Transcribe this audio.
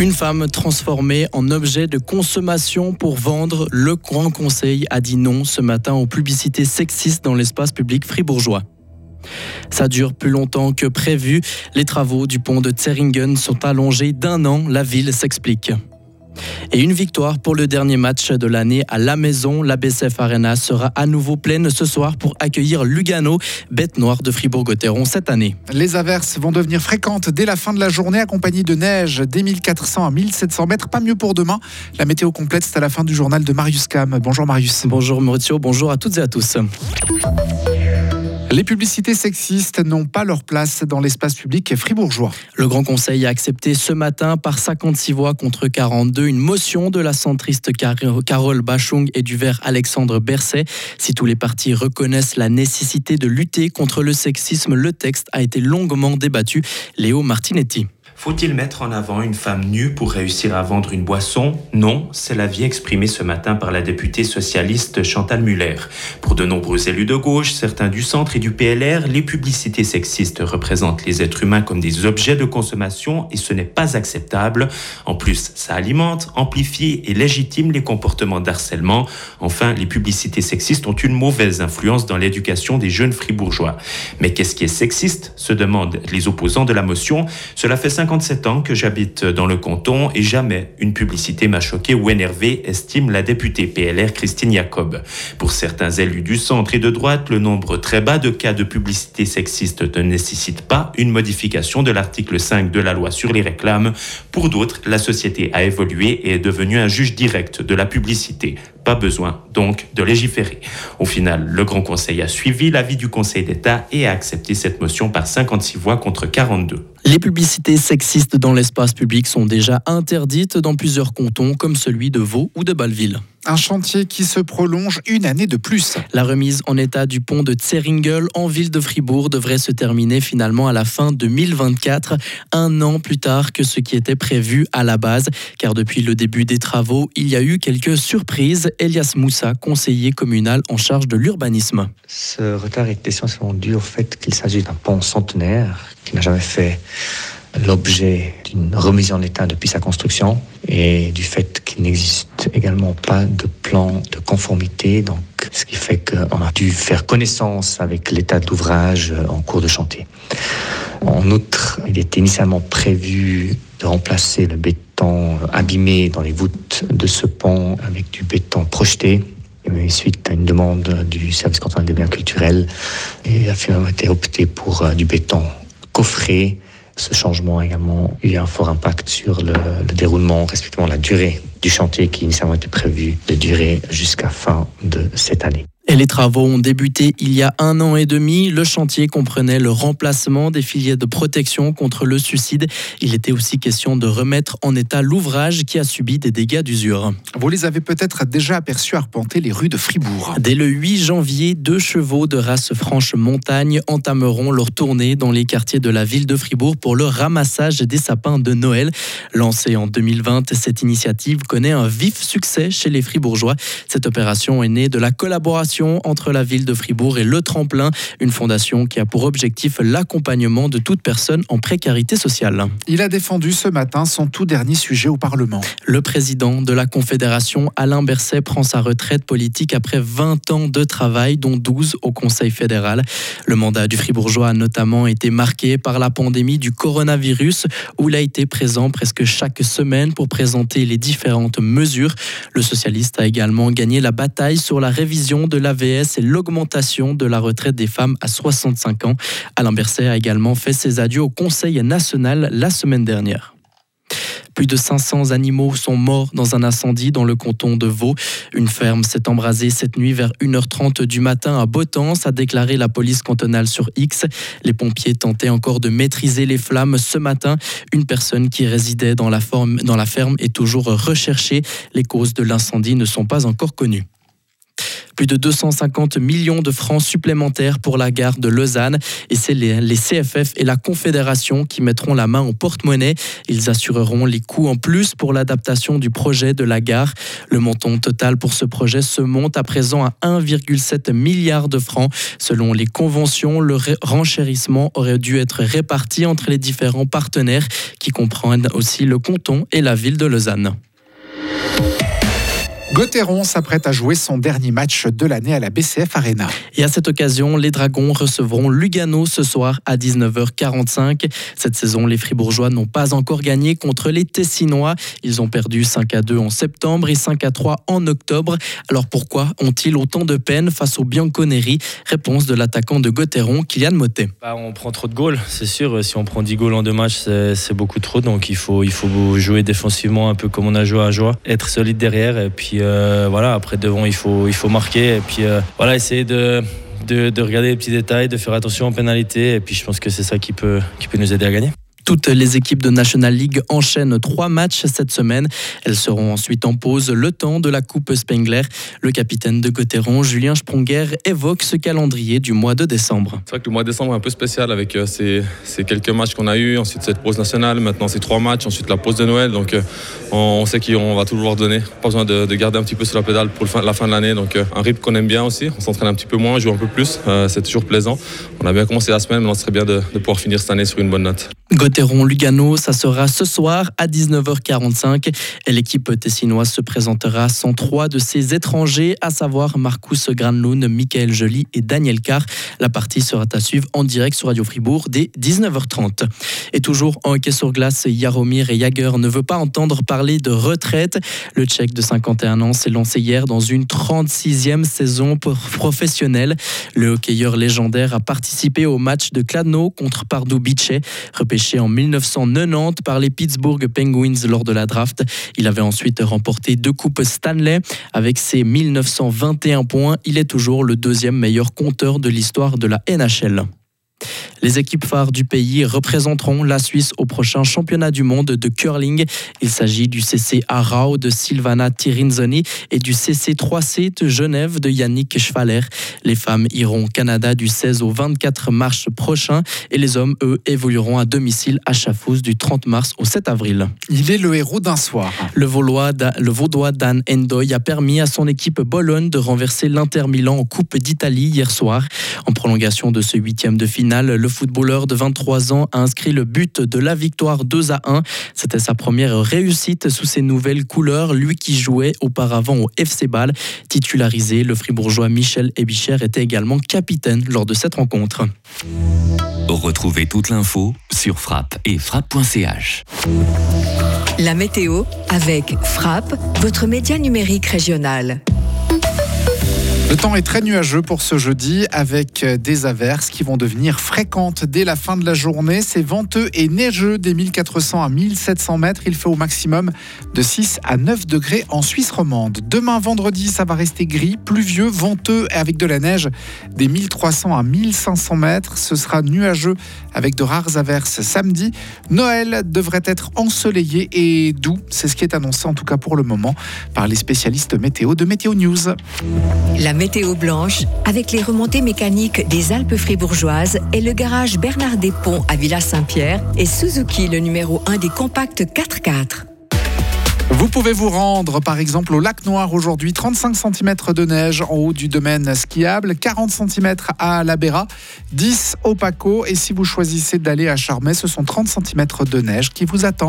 Une femme transformée en objet de consommation pour vendre, le Grand Conseil a dit non ce matin aux publicités sexistes dans l'espace public fribourgeois. Ça dure plus longtemps que prévu. Les travaux du pont de Zeringen sont allongés d'un an. La ville s'explique. Et une victoire pour le dernier match de l'année à la maison. La BCF Arena sera à nouveau pleine ce soir pour accueillir Lugano, bête noire de Fribourg-Gotteron cette année. Les averses vont devenir fréquentes dès la fin de la journée, accompagnées de neige des 1400 à 1700 mètres. Pas mieux pour demain. La météo complète, c'est à la fin du journal de Marius Cam. Bonjour Marius. Bonjour Maurizio, bonjour à toutes et à tous. Les publicités sexistes n'ont pas leur place dans l'espace public fribourgeois. Le Grand Conseil a accepté ce matin par 56 voix contre 42 une motion de la centriste Carole Bachung et du vert Alexandre Berset. Si tous les partis reconnaissent la nécessité de lutter contre le sexisme, le texte a été longuement débattu. Léo Martinetti. Faut-il mettre en avant une femme nue pour réussir à vendre une boisson? Non, c'est l'avis exprimé ce matin par la députée socialiste Chantal Muller. Pour de nombreux élus de gauche, certains du centre et du PLR, les publicités sexistes représentent les êtres humains comme des objets de consommation et ce n'est pas acceptable. En plus, ça alimente, amplifie et légitime les comportements d'harcèlement. Enfin, les publicités sexistes ont une mauvaise influence dans l'éducation des jeunes fribourgeois. Mais qu'est-ce qui est sexiste? se demandent les opposants de la motion. Cela fait 5 57 ans que j'habite dans le canton et jamais une publicité m'a choqué ou énervé, estime la députée PLR Christine Jacob. Pour certains élus du centre et de droite, le nombre très bas de cas de publicité sexiste ne nécessite pas une modification de l'article 5 de la loi sur les réclames. Pour d'autres, la société a évolué et est devenue un juge direct de la publicité. Pas besoin donc de légiférer. Au final, le Grand Conseil a suivi l'avis du Conseil d'État et a accepté cette motion par 56 voix contre 42. Les publicités sexistes dans l'espace public sont déjà interdites dans plusieurs cantons comme celui de Vaud ou de Balleville. Un chantier qui se prolonge une année de plus. La remise en état du pont de Zeringel en ville de Fribourg devrait se terminer finalement à la fin 2024, un an plus tard que ce qui était prévu à la base. Car depuis le début des travaux, il y a eu quelques surprises. Elias Moussa, conseiller communal en charge de l'urbanisme. Ce retard est essentiellement dû au fait qu'il s'agit d'un pont centenaire qui n'a jamais fait l'objet d'une remise en état depuis sa construction et du fait qu'il n'existe également pas de plan de conformité, donc ce qui fait qu'on a dû faire connaissance avec l'état de l'ouvrage en cours de chantier. En outre, il était initialement prévu de remplacer le béton abîmé dans les voûtes de ce pont avec du béton projeté. Mais suite à une demande du service cantonal des biens culturels, il a finalement été opté pour euh, du béton coffré ce changement a également eu un fort impact sur le, déroulement, respectivement la durée du chantier qui initialement était prévu de durer jusqu'à fin de cette année. Et les travaux ont débuté il y a un an et demi. Le chantier comprenait le remplacement des filières de protection contre le suicide. Il était aussi question de remettre en état l'ouvrage qui a subi des dégâts d'usure. Vous les avez peut-être déjà aperçus arpenter les rues de Fribourg. Dès le 8 janvier, deux chevaux de race franche montagne entameront leur tournée dans les quartiers de la ville de Fribourg pour le ramassage des sapins de Noël. Lancée en 2020, cette initiative connaît un vif succès chez les Fribourgeois. Cette opération est née de la collaboration entre la ville de Fribourg et Le Tremplin, une fondation qui a pour objectif l'accompagnement de toute personne en précarité sociale. Il a défendu ce matin son tout dernier sujet au Parlement. Le président de la Confédération, Alain Berset, prend sa retraite politique après 20 ans de travail, dont 12 au Conseil fédéral. Le mandat du Fribourgeois a notamment été marqué par la pandémie du coronavirus, où il a été présent presque chaque semaine pour présenter les mesures. Le socialiste a également gagné la bataille sur la révision de l'AVS et l'augmentation de la retraite des femmes à 65 ans. Alain Berset a également fait ses adieux au Conseil national la semaine dernière. Plus de 500 animaux sont morts dans un incendie dans le canton de Vaud. Une ferme s'est embrasée cette nuit vers 1h30 du matin à Botance, a déclaré la police cantonale sur X. Les pompiers tentaient encore de maîtriser les flammes ce matin. Une personne qui résidait dans la ferme est toujours recherchée. Les causes de l'incendie ne sont pas encore connues. Plus de 250 millions de francs supplémentaires pour la gare de Lausanne. Et c'est les, CFF et la Confédération qui mettront la main au porte-monnaie. Ils assureront les coûts en plus pour l'adaptation du projet de la gare. Le montant total pour ce projet se monte à présent à 1,7 milliard de francs. Selon les conventions, le renchérissement aurait dû être réparti entre les différents partenaires qui comprennent aussi le canton et la ville de Lausanne. Gauthieron s'apprête à jouer son dernier match de l'année à la BCF Arena. Et à cette occasion, les Dragons recevront Lugano ce soir à 19h45. Cette saison, les Fribourgeois n'ont pas encore gagné contre les Tessinois. Ils ont perdu 5 à 2 en septembre et 5 à 3 en octobre. Alors pourquoi ont-ils autant de peine face aux Bianconeri? Réponse de l'attaquant de Gauthieron, Kylian Motet. Bah, on prend trop de goals, c'est sûr. Si on prend 10 goals en deux matchs, c'est beaucoup trop. Donc il faut, il faut jouer défensivement un peu comme on a joué à Joie, être solide derrière et puis euh, voilà, après devant, il faut, marquer. Et puis euh, voilà, essayer de, de, regarder les petits détails, de faire attention aux pénalités. Et puis je pense que c'est ça qui peut nous aider à gagner. Toutes les équipes de National League enchaînent trois matchs cette semaine. Elles seront ensuite en pause le temps de la Coupe Spengler. Le capitaine de Gauthieron, Julien Sprunger, évoque ce calendrier du mois de décembre. C'est vrai que le mois de décembre est un peu spécial avec euh, ces, quelques matchs qu'on a eu, ensuite cette pause nationale, maintenant ces trois matchs, ensuite la pause de Noël. Donc euh, on sait qu'on va toujours donner. Pas besoin de, garder un petit peu sur la pédale pour la fin de l'année. Donc euh, un rythme qu'on aime bien aussi. On s'entraîne un petit peu moins, on joue un peu plus. c'est toujours plaisant. On a bien commencé la semaine, mais on serait bien de, de pouvoir finir cette année sur une bonne note. Gauthieron-Lugano, ça sera ce soir à 19h45. Et l'équipe tessinoise se présentera sans trois de ses étrangers, à savoir Marcus Granlund, Michael Joly et Daniel Carr. La partie sera à suivre en direct sur Radio Fribourg dès 19h30. Et toujours en hockey sur glace, Jaromir Jager ne veut pas entendre parler de retraite. Le Tchèque de 51 ans s'est lancé hier dans une 36e saison professionnelle. Le hockeyeur légendaire a participé au match de Kladno contre Pardubice, en 1990 par les Pittsburgh Penguins lors de la draft. Il avait ensuite remporté deux coupes Stanley. Avec ses 1921 points, il est toujours le deuxième meilleur compteur de l'histoire de la NHL. Les équipes phares du pays représenteront la Suisse au prochain championnat du monde de curling. Il s'agit du CC Arau de Silvana Tirinzoni et du CC 3C de Genève de Yannick Schwaller. Les femmes iront au Canada du 16 au 24 mars prochain et les hommes, eux, évolueront à domicile à Chafouz du 30 mars au 7 avril. Il est le héros d'un soir. Le, Vaudois, le Vaudois Dan Endoy a permis à son équipe Bologne de renverser l'Inter Milan en Coupe d'Italie hier soir. En prolongation de ce huitième de finale, le footballeur de 23 ans a inscrit le but de la victoire 2 à 1. C'était sa première réussite sous ses nouvelles couleurs, lui qui jouait auparavant au FC Bâle. Titularisé, le fribourgeois Michel Ebicher était également capitaine lors de cette rencontre. Retrouvez toute l'info sur frappe et frappe.ch. La météo avec Frappe, votre média numérique régional. Le temps est très nuageux pour ce jeudi avec des averses qui vont devenir fréquentes dès la fin de la journée. C'est venteux et neigeux des 1400 à 1700 mètres. Il fait au maximum de 6 à 9 degrés en Suisse romande. Demain vendredi, ça va rester gris, pluvieux, venteux et avec de la neige des 1300 à 1500 mètres. Ce sera nuageux avec de rares averses samedi. Noël devrait être ensoleillé et doux. C'est ce qui est annoncé en tout cas pour le moment par les spécialistes météo de Météo News. Météo blanche avec les remontées mécaniques des Alpes fribourgeoises et le garage Bernard Ponts à Villa Saint-Pierre et Suzuki le numéro 1 des compacts 4x4. Vous pouvez vous rendre par exemple au lac Noir aujourd'hui, 35 cm de neige en haut du domaine skiable, 40 cm à La Béra, 10 au Paco et si vous choisissez d'aller à Charmey, ce sont 30 cm de neige qui vous attendent.